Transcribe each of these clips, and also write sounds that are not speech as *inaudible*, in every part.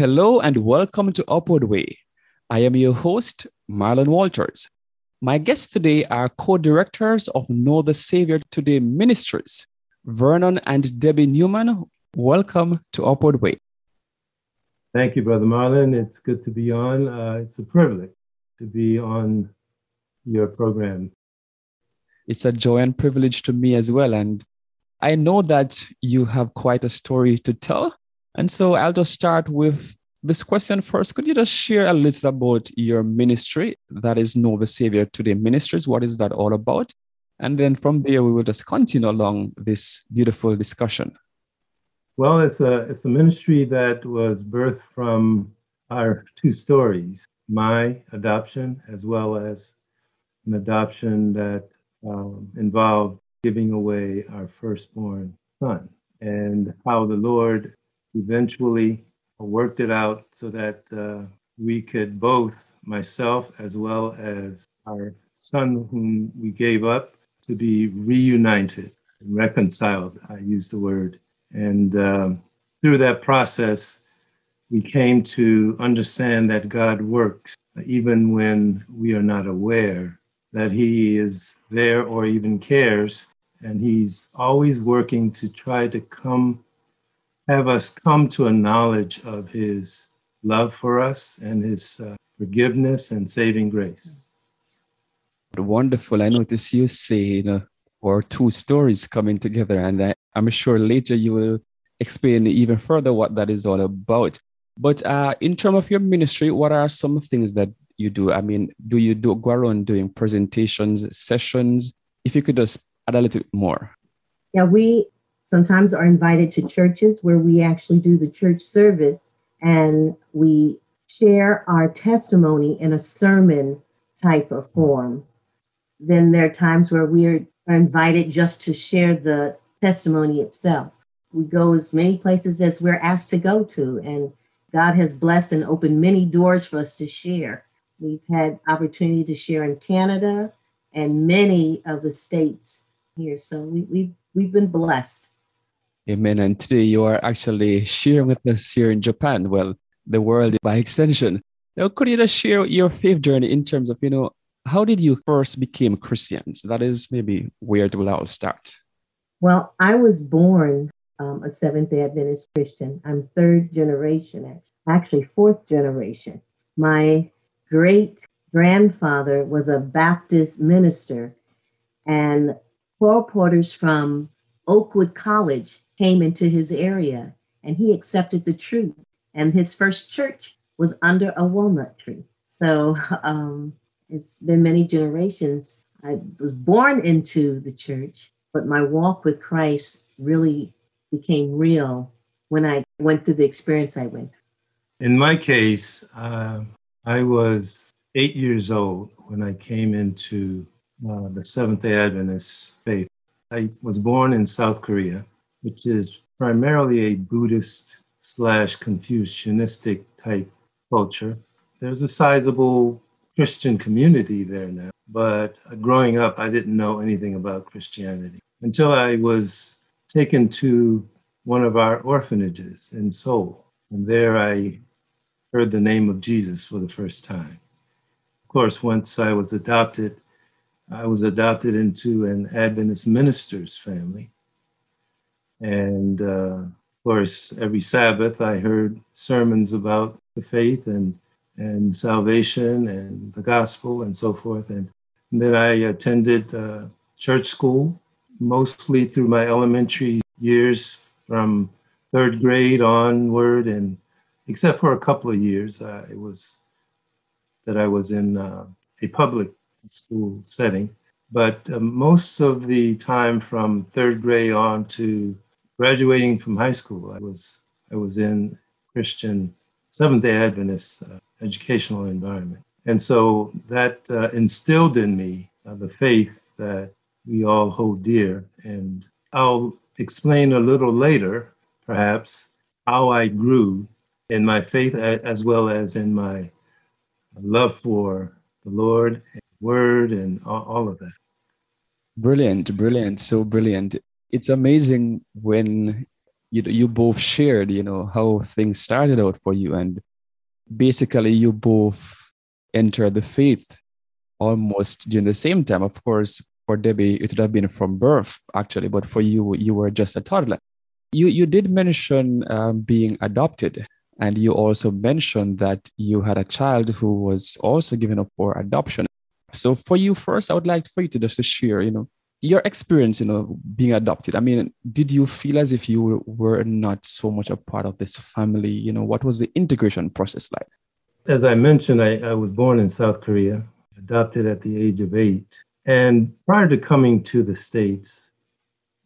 Hello and welcome to Upward Way. I am your host, Marlon Walters. My guests today are co directors of Know the Savior Today Ministries, Vernon and Debbie Newman. Welcome to Upward Way. Thank you, Brother Marlon. It's good to be on. Uh, it's a privilege to be on your program. It's a joy and privilege to me as well. And I know that you have quite a story to tell. And so I'll just start with this question first. Could you just share a little about your ministry that is the Savior Today Ministries? What is that all about? And then from there, we will just continue along this beautiful discussion. Well, it's a, it's a ministry that was birthed from our two stories my adoption, as well as an adoption that um, involved giving away our firstborn son, and how the Lord eventually worked it out so that uh, we could both, myself as well as our son, whom we gave up, to be reunited and reconciled. I use the word. And um, through that process, we came to understand that God works even when we are not aware that He is there or even cares. And He's always working to try to come have us come to a knowledge of his love for us and his uh, forgiveness and saving grace. Wonderful. I notice you say, you know, or two stories coming together, and I, am sure later you will explain even further what that is all about. But uh, in terms of your ministry, what are some things that you do? I mean, do you do go around doing presentations, sessions? If you could just add a little bit more. Yeah, we sometimes are invited to churches where we actually do the church service and we share our testimony in a sermon type of form. Then there are times where we are invited just to share the testimony itself. We go as many places as we're asked to go to, and God has blessed and opened many doors for us to share. We've had opportunity to share in Canada and many of the states here, so we, we've we've been blessed. Amen. And today you are actually sharing with us here in Japan, well, the world by extension. Now, could you just share your faith journey in terms of, you know, how did you first become Christians? That is maybe where it will all start. Well, I was born um, a Seventh day Adventist Christian. I'm third generation, actually, fourth generation. My great grandfather was a Baptist minister, and colporteurs from Oakwood College came into his area and he accepted the truth. And his first church was under a walnut tree. So *laughs* um, it's been many generations. I was born into the church, but my walk with Christ really became real when I went through the experience I went through. In my case, uh, I was eight years old when I came into uh, the Seventh day Adventist faith. I was born in South Korea which is primarily a Buddhist slash Confucianistic type culture. There's a sizable Christian community there now, but growing up, I didn't know anything about Christianity until I was taken to one of our orphanages in Seoul. And there I heard the name of Jesus for the first time. Of course, once I was adopted, I was adopted into an Adventist minister's family. And uh, of course, every Sabbath I heard sermons about the faith and, and salvation and the gospel and so forth. And, and then I attended uh, church school, mostly through my elementary years from third grade onward. And except for a couple of years, uh, it was that I was in uh, a public school setting. But uh, most of the time from third grade on to graduating from high school, I was I was in Christian Seventh day Adventist uh, educational environment. And so that uh, instilled in me uh, the faith that we all hold dear. And I'll explain a little later, perhaps, how I grew in my faith as well as in my love for the Lord and Word and all of that. Brilliant, brilliant, so brilliant. It's amazing when you you both shared, you know, how things started out for you, and basically you both entered the faith almost during the same time. Of course, for Debbie, it would have been from birth actually, but for you, you were just a toddler. You you did mention um, being adopted, and you also mentioned that you had a child who was also given up for adoption. So for you first, I would like for you to just share, you know, your experience, you know, being adopted. I mean, did you feel as if you were not so much a part of this family? You know, what was the integration process like? As I mentioned, I, I was born in South Korea, adopted at the age of eight. And prior to coming to the States,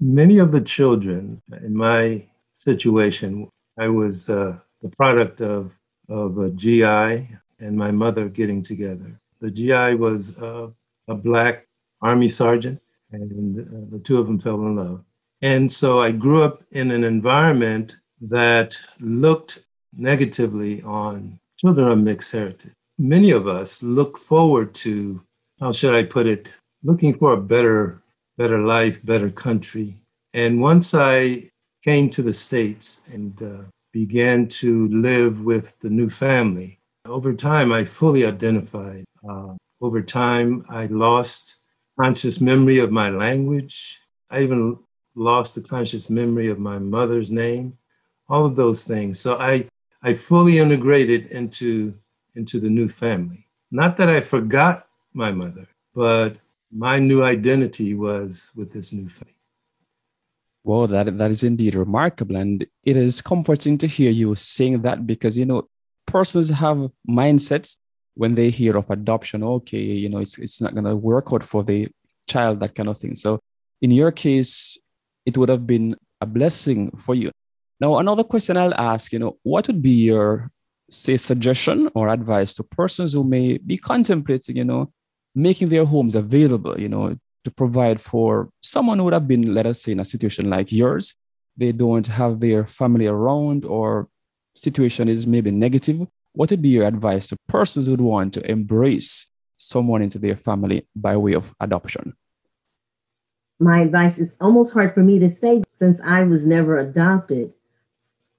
many of the children in my situation, I was uh, the product of, of a GI and my mother getting together. The GI was uh, a black army sergeant, and uh, the two of them fell in love. And so I grew up in an environment that looked negatively on children of mixed heritage. Many of us look forward to, how should I put it, looking for a better, better life, better country. And once I came to the States and uh, began to live with the new family, over time I fully identified uh, over time, I lost conscious memory of my language. I even lost the conscious memory of my mother's name, all of those things. So I, I fully integrated into, into the new family. Not that I forgot my mother, but my new identity was with this new family. Well, that, that is indeed remarkable. And it is comforting to hear you saying that because, you know, persons have mindsets when they hear of adoption, okay, you know, it's, it's not going to work out for the child, that kind of thing. So in your case, it would have been a blessing for you. Now, another question I'll ask, you know, what would be your, say, suggestion or advice to persons who may be contemplating, you know, making their homes available, you know, to provide for someone who would have been, let us say, in a situation like yours. They don't have their family around or situation is maybe negative what would be your advice to persons who would want to embrace someone into their family by way of adoption? My advice is almost hard for me to say since I was never adopted.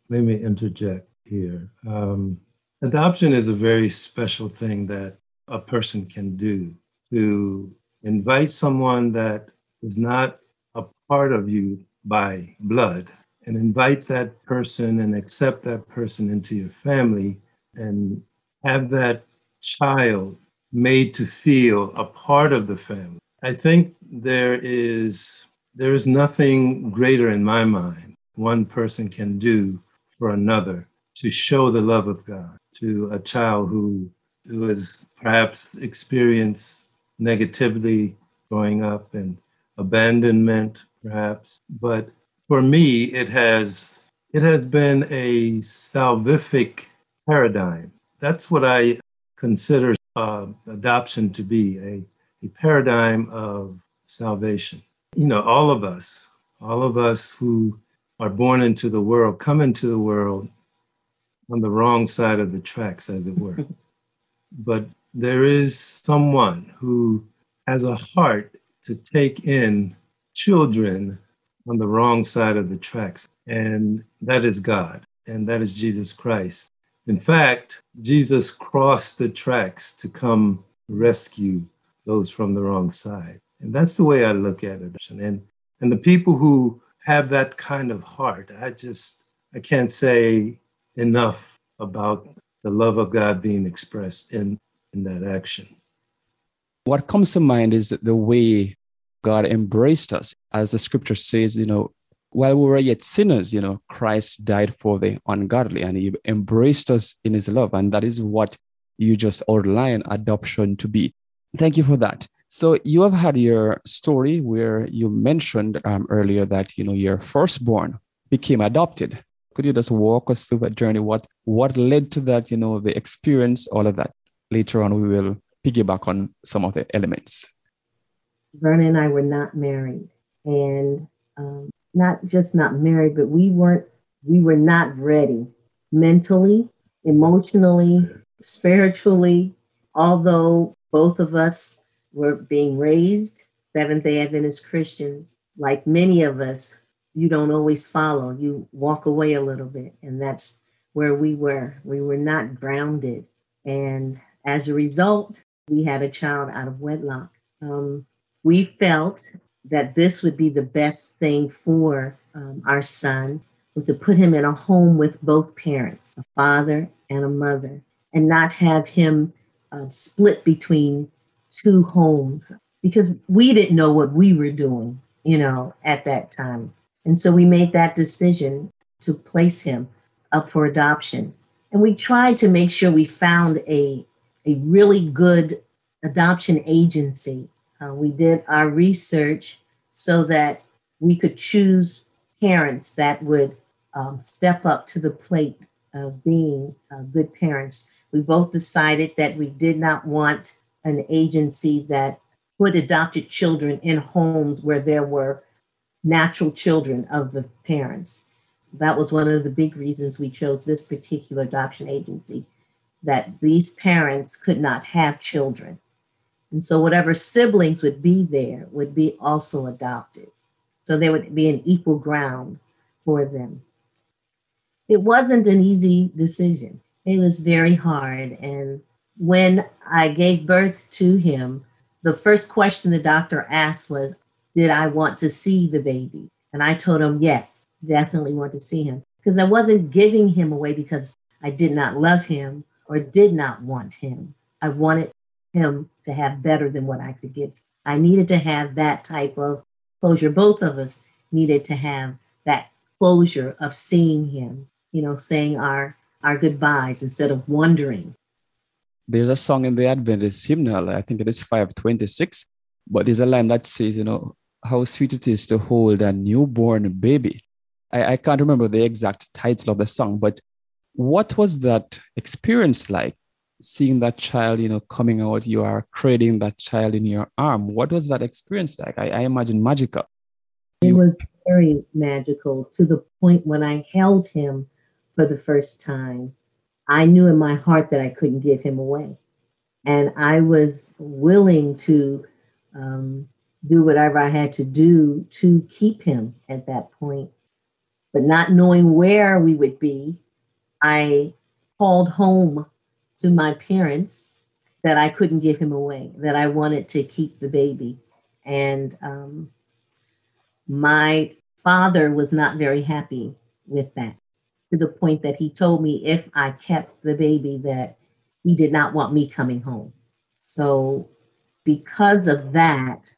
Let me interject here. Um, adoption is a very special thing that a person can do to invite someone that is not a part of you by blood and invite that person and accept that person into your family and have that child made to feel a part of the family. I think there is there is nothing greater in my mind one person can do for another to show the love of God to a child who who has perhaps experienced negativity growing up and abandonment perhaps but for me it has it has been a salvific paradigm. That's what I consider uh, adoption to be a, a paradigm of salvation. You know, all of us, all of us who are born into the world come into the world on the wrong side of the tracks, as it were. *laughs* but there is someone who has a heart to take in children on the wrong side of the tracks, and that is God, and that is Jesus Christ. In fact, Jesus crossed the tracks to come rescue those from the wrong side. And that's the way I look at it. And and the people who have that kind of heart, I just I can't say enough about the love of God being expressed in in that action. What comes to mind is the way God embraced us. As the scripture says, you know, while we were yet sinners, you know, Christ died for the ungodly and he embraced us in his love. And that is what you just outline adoption to be. Thank you for that. So you have had your story where you mentioned um, earlier that, you know, your firstborn became adopted. Could you just walk us through that journey? What what led to that, you know, the experience, all of that? Later on, we will piggyback on some of the elements. Vernon and I were not married. And um, not just not married, but we weren't, we were not ready mentally, emotionally, spiritually, although both of us were being raised Seventh day Adventist Christians, like many of us, you don't always follow. You walk away a little bit. And that's where we were. We were not grounded. And as a result, we had a child out of wedlock. Um, we felt that this would be the best thing for um, our son was to put him in a home with both parents, a father and a mother, and not have him uh, split between two homes because we didn't know what we were doing, you know, at that time. And so we made that decision to place him up for adoption. And we tried to make sure we found a, a really good adoption agency. Uh, we did our research so that we could choose parents that would um, step up to the plate of being uh, good parents. We both decided that we did not want an agency that put adopted children in homes where there were natural children of the parents. That was one of the big reasons we chose this particular adoption agency, that these parents could not have children. And so whatever siblings would be there would be also adopted. So there would be an equal ground for them. It wasn't an easy decision. It was very hard. And when I gave birth to him, the first question the doctor asked was, Did I want to see the baby? And I told him, Yes, definitely want to see him. Because I wasn't giving him away because I did not love him or did not want him. I wanted him to have better than what I could give. I needed to have that type of closure. Both of us needed to have that closure of seeing him, you know, saying our our goodbyes instead of wondering there's a song in the Adventist hymnal, I think it is 526, but there's a line that says, you know, how sweet it is to hold a newborn baby. I, I can't remember the exact title of the song, but what was that experience like? Seeing that child, you know, coming out, you are cradling that child in your arm. What was that experience like? I, I imagine magical. It was very magical to the point when I held him for the first time I knew in my heart that I couldn't give him away. And I was willing to um, do whatever I had to do to keep him at that point. But not knowing where we would be, I called home to my parents that I couldn't give him away, that I wanted to keep the baby. And um, my father was not very happy with that to the point that he told me if I kept the baby that he did not want me coming home. So because of that,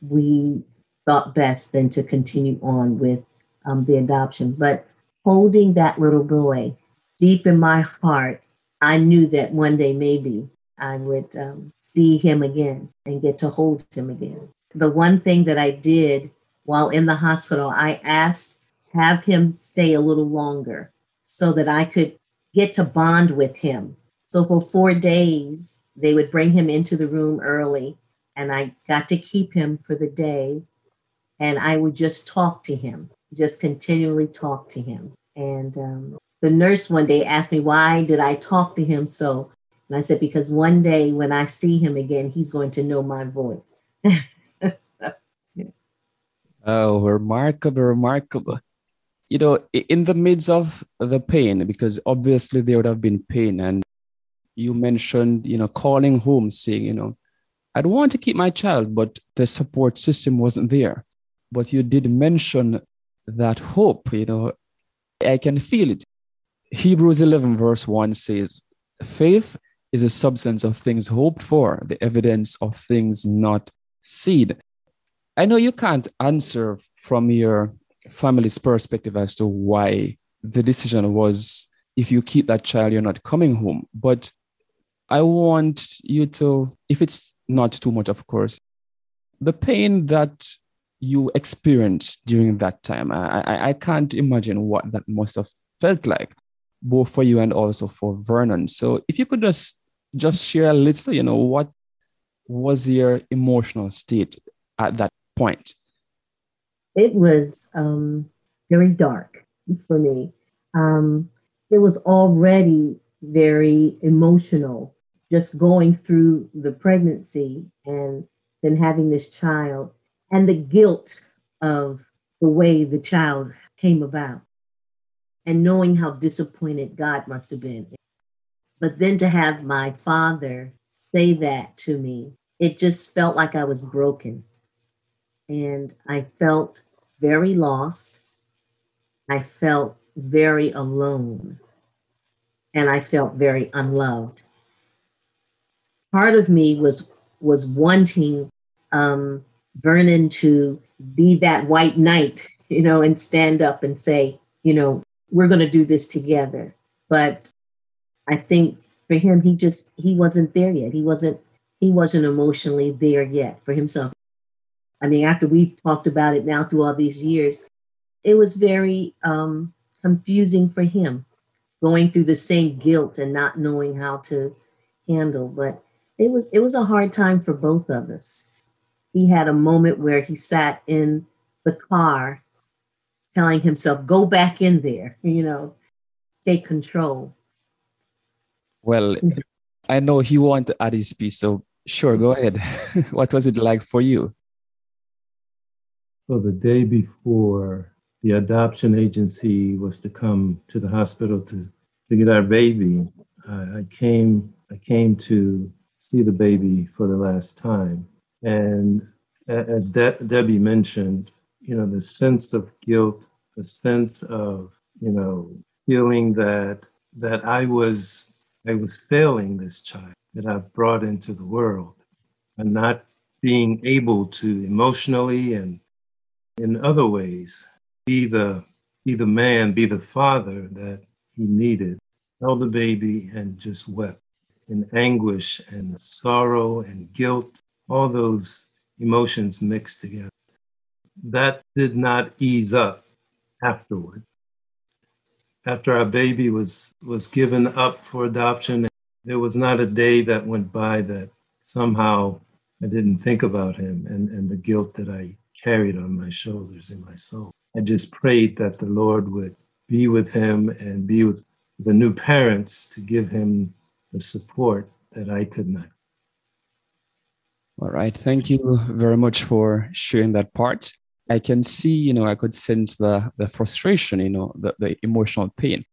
we thought best then to continue on with um, the adoption. But holding that little boy deep in my heart, I knew that one day maybe I would um, see him again and get to hold him again. The one thing that I did while in the hospital, I asked have him stay a little longer so that I could get to bond with him. So for four days, they would bring him into the room early, and I got to keep him for the day. And I would just talk to him, just continually talk to him. And um, the nurse one day asked me, Why did I talk to him so? And I said, Because one day when I see him again, he's going to know my voice. *laughs* oh, remarkable, remarkable you know, in the midst of the pain, because obviously there would have been pain, and you mentioned, you know, calling home saying, you know, I'd want to keep my child, but the support system wasn't there. But you did mention that hope, you know, I can feel it. Hebrews 11, verse 1 says, Faith is a substance of things hoped for, the evidence of things not seen. I know you can't answer from your family's perspective as to why the decision was if you keep that child, you're not coming home. But I want you to, if it's not too much, of course, the pain that you experienced during that time, I, I, I can't imagine what that must have felt like, both for you and also for Vernon. So if you could just just share a little, you know, what was your emotional state at that point? It was um, very dark for me. Um, it was already very emotional, just going through the pregnancy and then having this child and the guilt of the way the child came about and knowing how disappointed God must have been. But then to have my father say that to me, it just felt like I was broken. And I felt very lost. I felt very alone. And I felt very unloved. Part of me was was wanting um, Vernon to be that white knight, *laughs* you know, and stand up and say, you know, we're going to do this together. But I think for him, he just he wasn't there yet. He wasn't he wasn't emotionally there yet for himself. I mean, after we've talked about it now through all these years, it was very um, confusing for him, going through the same guilt and not knowing how to handle. But it was it was a hard time for both of us. He had a moment where he sat in the car telling himself, go back in there, *laughs* you know, take control. Well, mm-hmm. I know he wanted to add his piece, so sure, go ahead. *laughs* what was it like for you? Well, the day before the adoption agency was to come to the hospital to, to get our baby, I came I came to see the baby for the last time. And as De- Debbie mentioned, you know, the sense of guilt, the sense of, you know, feeling that that I was I was failing this child that I've brought into the world and not being able to emotionally and in other ways be the be the man, be the father that he needed. Held the baby and just wept in anguish and sorrow and guilt, all those emotions mixed together that did not ease up afterward. After our baby was, was given up for adoption, there was not a day that went by that somehow I didn't think about him and, and the guilt that I carried on my shoulders in my soul. I just prayed that the Lord would be with him and be with the new parents to give him the support that I could not. All right. Thank you very much for sharing that part. I can see, you know, I could sense the the frustration, you know, the, the emotional pain.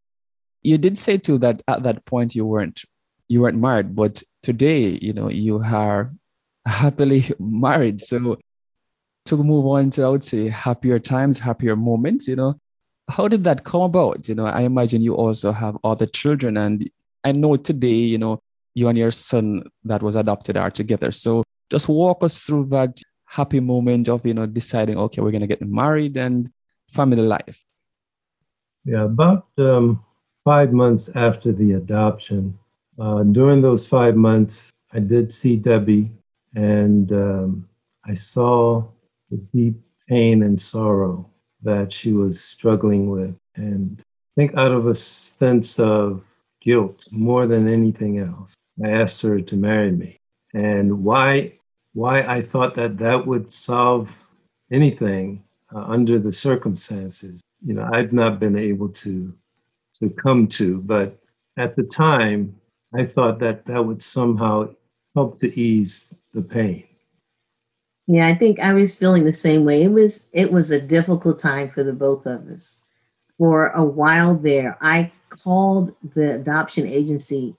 You did say too that at that point you weren't you weren't married, but today, you know, you are happily *laughs* married. So to move on to I would say happier times, happier moments, you know, how did that come about? You know, I imagine you also have other children, and I know today, you know, you and your son that was adopted are together. So just walk us through that happy moment of you know deciding okay we're to get married and family life. Yeah about um, five months after the adoption uh, during those five months i did see debbie and um, i saw the deep pain and sorrow that she was struggling with and i think out of a sense of guilt more than anything else i asked her to marry me. And why why I thought that that would solve anything uh, under the circumstances. You know, I've not been able to to come to, but at the time, I thought that that would somehow help to ease the pain. Yeah, I think I was feeling the same way. It was it was a difficult time for the both of us. For a while there, I called the adoption agency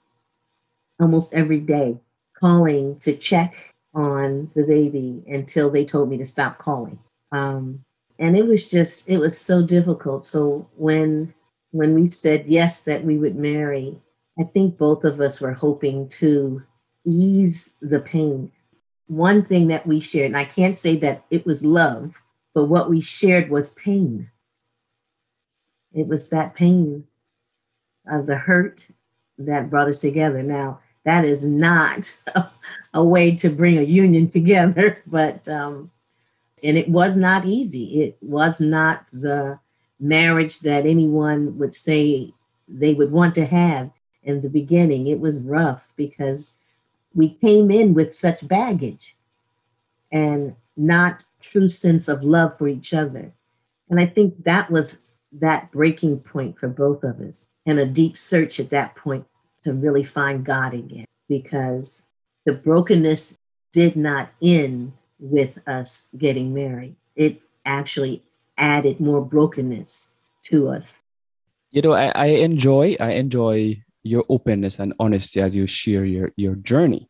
almost every day, calling to check on the baby until they told me to stop calling. Um, and it was just it was so difficult. So when when we said yes that we would marry, I think both of us were hoping to ease the pain. One thing that we shared, and I can't say that it was love, but what we shared was pain. It was that pain of the hurt that brought us together. Now, that is not *laughs* a way to bring a union together, *laughs* but um, and it was not easy. It was not the marriage that anyone would say they would want to have in the beginning. It was rough because we came in with such baggage and not true sense of love for each other. And I think that was that breaking point for both of us and a deep search at that point to really find God again because the brokenness did not end with us getting married. It actually added more brokenness to us. You know, I, I enjoy I enjoy your openness and honesty as you share your your journey.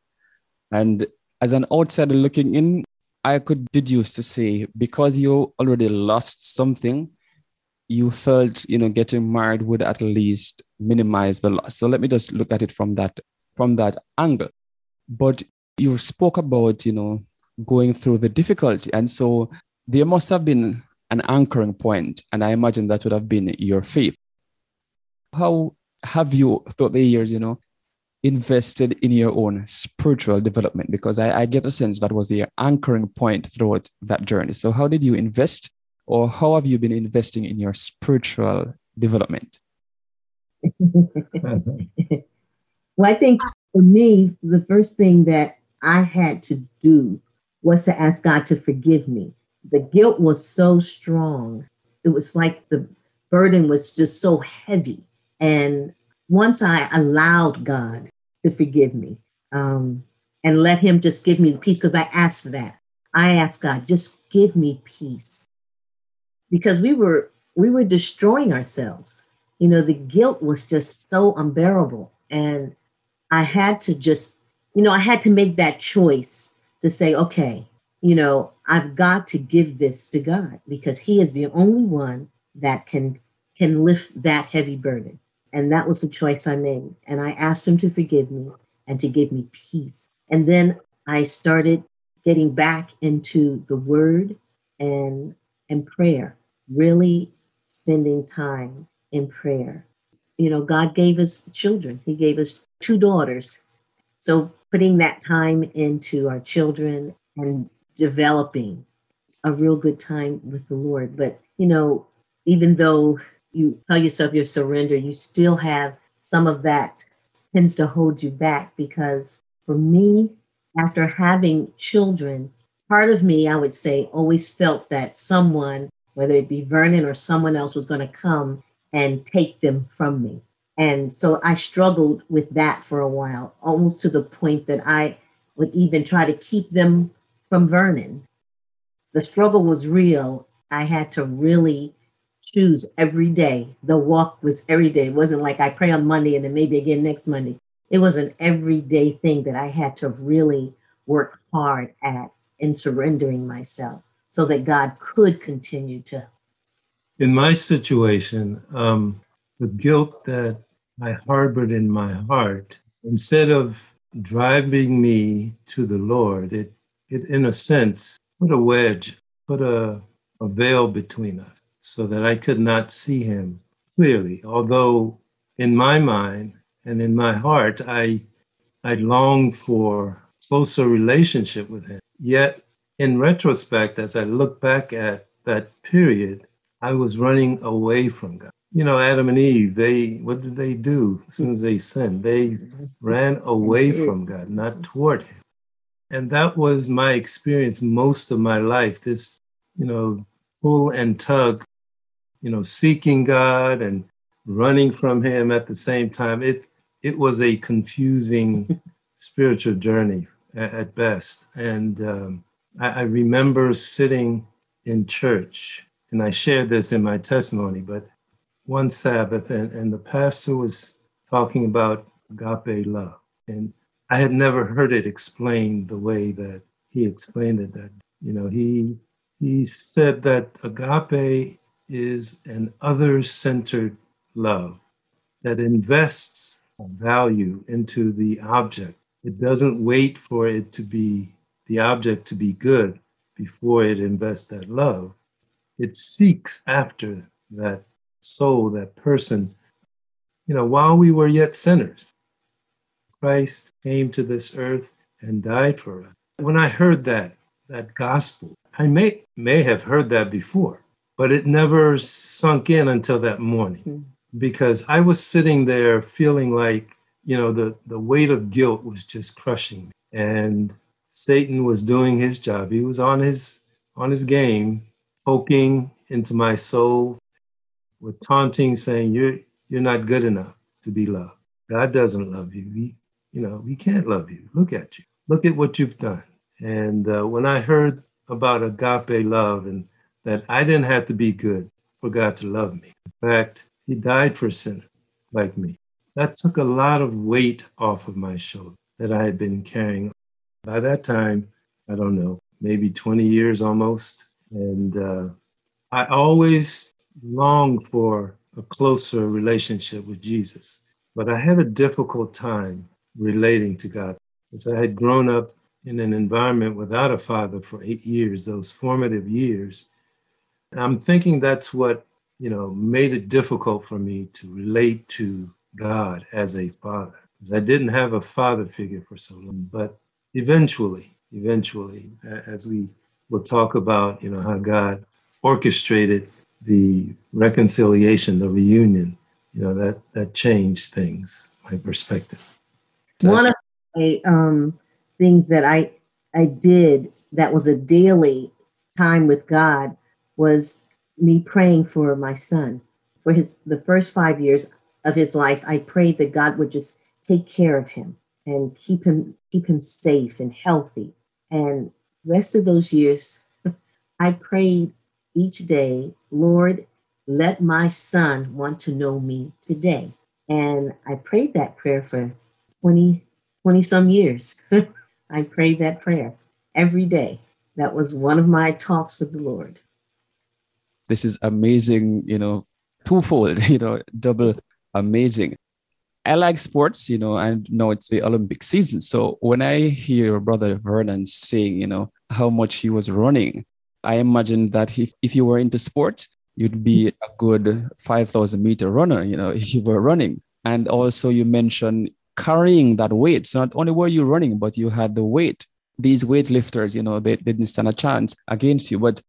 And as an outsider looking in, I could deduce to say because you already lost something, you felt you know getting married would at least minimize the loss. So let me just look at it from that from that angle. But you spoke about you know going through the difficulty, and so there must have been an anchoring point, and I imagine that would have been your faith. How have you throughout the years, you know, invested in your own spiritual development? Because I, I get a sense that was the anchoring point throughout that journey. So how did you invest or how have you been investing in your spiritual development? *laughs* well, I think for me, the first thing that I had to do was to ask God to forgive me. The guilt was so strong. It was like the burden was just so heavy. And once I allowed God to forgive me um, and let Him just give me the peace, because I asked for that. I asked God, just give me peace because we were we were destroying ourselves. You know the guilt was just so unbearable. And i had to just you know i had to make that choice to say okay you know i've got to give this to god because he is the only one that can can lift that heavy burden. And that was the choice i made. And i asked him to forgive me and to give me peace. And then i started getting back into the word and and prayer really spending time in prayer. You know, God gave us children, He gave us two daughters. So putting that time into our children and developing a real good time with the Lord. But, you know, even though you tell yourself you're surrender, you still have some of that tends to hold you back because for me, after having children, part of me, I would say, always felt that someone whether it be Vernon or someone else was going to come and take them from me. And so I struggled with that for a while, almost to the point that I would even try to keep them from Vernon. The struggle was real. I had to really choose every day. The walk was every day. It wasn't like I pray on Monday and then maybe again next Monday. It was an everyday thing that I had to really work hard at in surrendering myself so that God could continue to. In my situation, um, the guilt that I harbored in my heart, instead of driving me to the Lord, it, it in a sense, put a wedge, put a, a veil between us so that I could not see him clearly. Although in my mind and in my heart, I, I longed for closer relationship with him. Yet in retrospect, as I look back at that period, I was running away from God. You know, Adam and Eve, they what did they do as soon as they sinned? They ran away from God, not toward him. And that was my experience most of my life. This, you know, pull and tug, you know, seeking God and running from him at the same time. It it was a confusing *laughs* spiritual journey at, at best. And um, I, I remember sitting in church, and I shared this in my testimony, but one Sabbath, and, and the pastor was talking about agape love. And I had never heard it explained the way that he explained it. That, you know, he he said that agape is an other centered love that invests value into the object. It doesn't wait for it to be the object to be good before it invests that love. It seeks after that soul, that person. You know, while we were yet sinners, Christ came to this earth and died for us. When I heard that, that gospel, I may, may have heard that before, but it never sunk in until that morning mm. because I was sitting there feeling like, you know, the, the weight of guilt was just crushing me. And Satan was doing his job. He was on his on his game, poking into my soul with taunting, saying, You're you're not good enough to be loved. God doesn't love you. He, you know, he can't love you. Look at you. Look at what you've done. And uh, when I heard about agape love and that I didn't have to be good for God to love me. In fact, He died for sinners like me. That took a lot of weight off of my shoulder that I had been carrying. By that time, I don't know, maybe 20 years almost. And uh, I always longed for a closer relationship with Jesus. But I had a difficult time relating to God because I had grown up in an environment without a father for eight years, those formative years. I'm thinking that's what, you know, made it difficult for me to relate to God as a father. I didn't have a father figure for so long. But eventually, eventually, as we will talk about, you know, how God orchestrated the reconciliation, the reunion, you know, that that changed things, my perspective. One of the um, things that I I did that was a daily time with God was me praying for my son. For his the first five years of his life, I prayed that God would just take care of him and keep him keep him safe and healthy. And rest of those years, *laughs* I prayed each day, Lord, let my son want to know me today. And I prayed that prayer for 20, 20 some years. *laughs* I prayed that prayer every day. That was one of my talks with the Lord. This is amazing, you know, twofold, *laughs* you know, double amazing. I like sports, you know, and know it's the Olympic season. So when I hear Brother Vernon saying, you know, how much he was running, I imagine that if, if you were into sport, you'd be a good 5,000 meter runner, you know, *laughs* if you were running. And also, you mentioned carrying that weight. So not only were you running, but you had the weight. These weightlifters, you know, they, they didn't stand a chance against you. But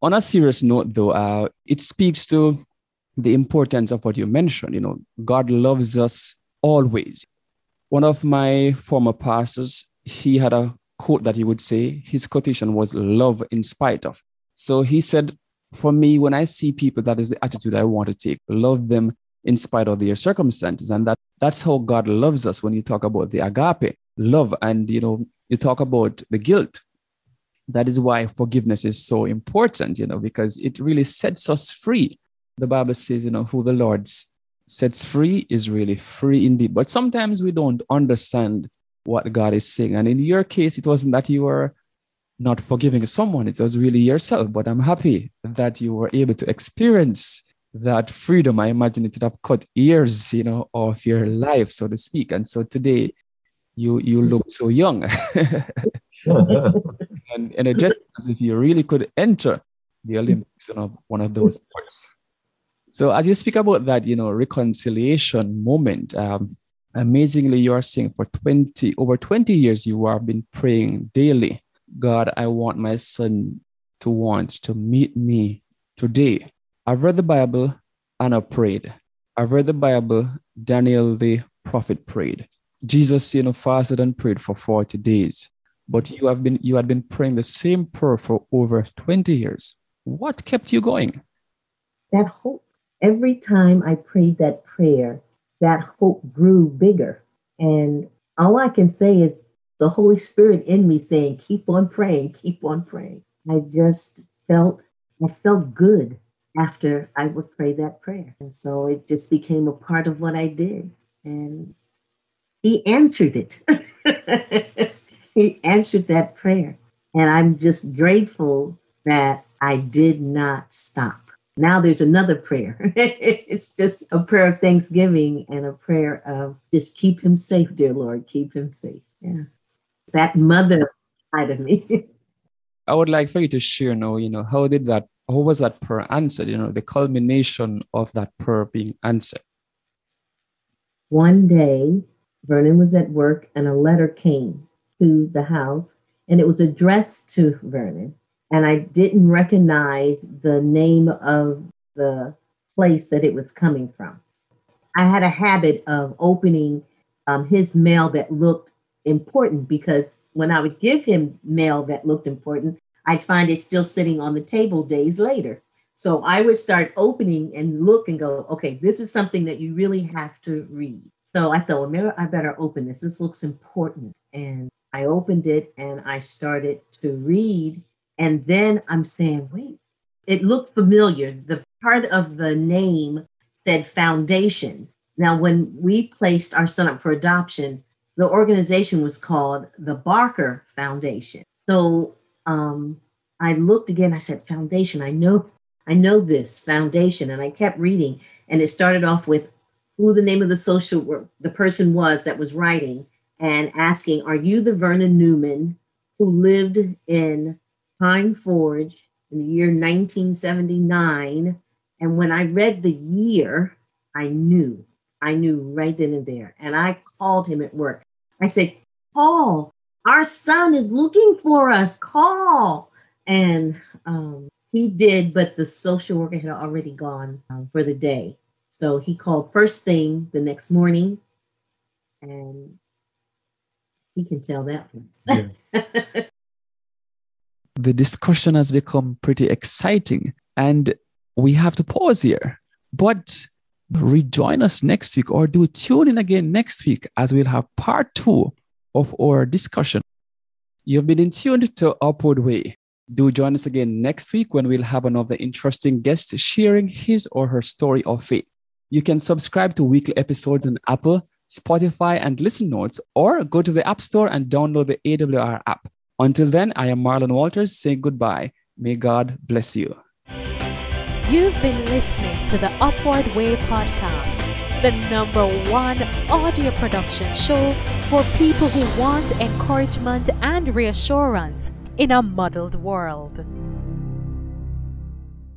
on a serious note, though, uh, it speaks to the importance of what you mentioned. You know, God loves us always. One of my former pastors, he had a quote that he would say. His quotation was love in spite of. So he said, for me, when I see people, that is the attitude I want to take. Love them in spite of their circumstances. And that that's how God loves us when you talk about the agape love and you know, you talk about the guilt. That is why forgiveness is so important, you know, because it really sets us free. The Bible says, you know, who the Lord sets free is really free indeed. But sometimes we don't understand what God is saying. And in your case, it wasn't that you were not forgiving someone, it was really yourself. But I'm happy that you were able to experience that freedom, I imagine it would have cut years, you know, of your life, so to speak. And so today, you you look so young *laughs* *laughs* and energetic as if you really could enter the Olympics in you know, one of those sports. So as you speak about that, you know, reconciliation moment, um, amazingly, you are saying for 20, over 20 years, you have been praying daily. God, I want my son to want to meet me today. I've read the Bible and I prayed. I've read the Bible, Daniel the prophet prayed. Jesus, you know, fasted and prayed for 40 days. But you have been you had been praying the same prayer for over 20 years. What kept you going? That hope. Every time I prayed that prayer, that hope grew bigger. And all I can say is the Holy Spirit in me saying, keep on praying, keep on praying. I just felt I felt good after I would pray that prayer. And so it just became a part of what I did. And he answered it. *laughs* he answered that prayer. And I'm just grateful that I did not stop. Now there's another prayer. *laughs* it's just a prayer of thanksgiving and a prayer of just keep him safe, dear Lord, keep him safe. Yeah. That mother side of me. *laughs* I would like for you to share now, you know, how did that how was that prayer answered? You know, the culmination of that prayer being answered. One day, Vernon was at work and a letter came to the house and it was addressed to Vernon. And I didn't recognize the name of the place that it was coming from. I had a habit of opening um, his mail that looked important because when I would give him mail that looked important, I'd find it still sitting on the table days later. So I would start opening and look and go, okay, this is something that you really have to read. So I thought, well, maybe I better open this. This looks important. And I opened it and I started to read. And then I'm saying, wait, it looked familiar. The part of the name said foundation. Now, when we placed our son up for adoption, the organization was called the Barker Foundation. So um, I looked again. I said, "Foundation." I know, I know this foundation, and I kept reading. And it started off with who the name of the social work the person was that was writing, and asking, "Are you the Vernon Newman who lived in Pine Forge in the year 1979?" And when I read the year, I knew I knew right then and there. And I called him at work. I said, Paul, our son is looking for us. Call. And um, he did, but the social worker had already gone um, for the day. So he called first thing the next morning, and he can tell that one. Yeah. *laughs* the discussion has become pretty exciting, and we have to pause here. But rejoin us next week or do tune in again next week as we'll have part two of our discussion. You've been in tuned to Upward Way. Do join us again next week when we'll have another interesting guest sharing his or her story of faith. You can subscribe to weekly episodes on Apple, Spotify, and Listen Notes, or go to the App Store and download the AWR app. Until then, I am Marlon Walters saying goodbye. May God bless you. You've been listening to the Upward Way podcast, the number one audio production show for people who want encouragement and reassurance in a muddled world.